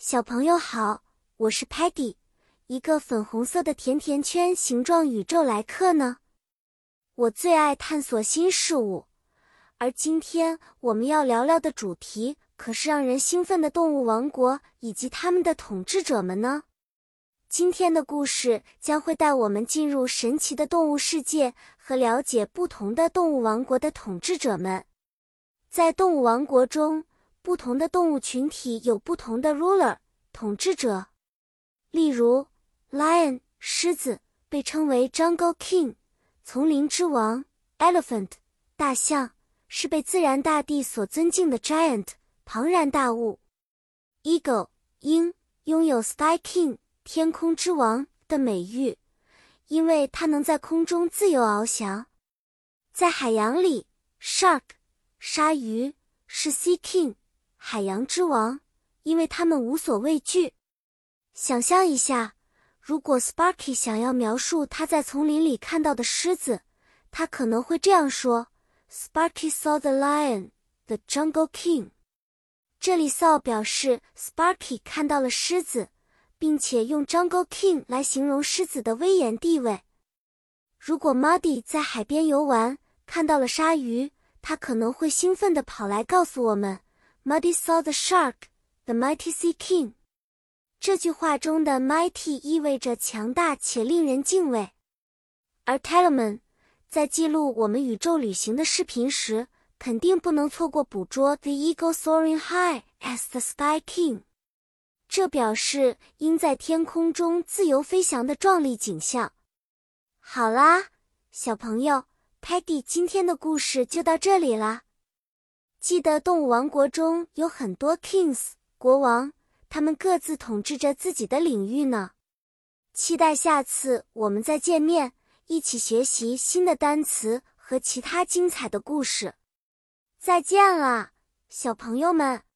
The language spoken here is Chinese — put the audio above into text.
小朋友好，我是 Patty，一个粉红色的甜甜圈形状宇宙来客呢。我最爱探索新事物，而今天我们要聊聊的主题可是让人兴奋的动物王国以及他们的统治者们呢。今天的故事将会带我们进入神奇的动物世界和了解不同的动物王国的统治者们。在动物王国中。不同的动物群体有不同的 ruler 统治者，例如 lion 狮子被称为 jungle king 丛林之王，elephant 大象是被自然大地所尊敬的 giant 庞然大物，eagle 鹰拥有 sky king 天空之王的美誉，因为它能在空中自由翱翔。在海洋里，shark 鲨鱼是 sea king。海洋之王，因为他们无所畏惧。想象一下，如果 Sparky 想要描述他在丛林里看到的狮子，他可能会这样说：Sparky saw the lion, the jungle king。这里 saw 表示 Sparky 看到了狮子，并且用 jungle king 来形容狮子的威严地位。如果 Muddy 在海边游玩，看到了鲨鱼，他可能会兴奋地跑来告诉我们。Muddy saw the shark, the mighty sea king。这句话中的 mighty 意味着强大且令人敬畏。而 Talman 在记录我们宇宙旅行的视频时，肯定不能错过捕捉 the eagle soaring high as the sky king。这表示鹰在天空中自由飞翔的壮丽景象。好啦，小朋友，Paddy 今天的故事就到这里啦。记得动物王国中有很多 kings 国王，他们各自统治着自己的领域呢。期待下次我们再见面，一起学习新的单词和其他精彩的故事。再见了，小朋友们。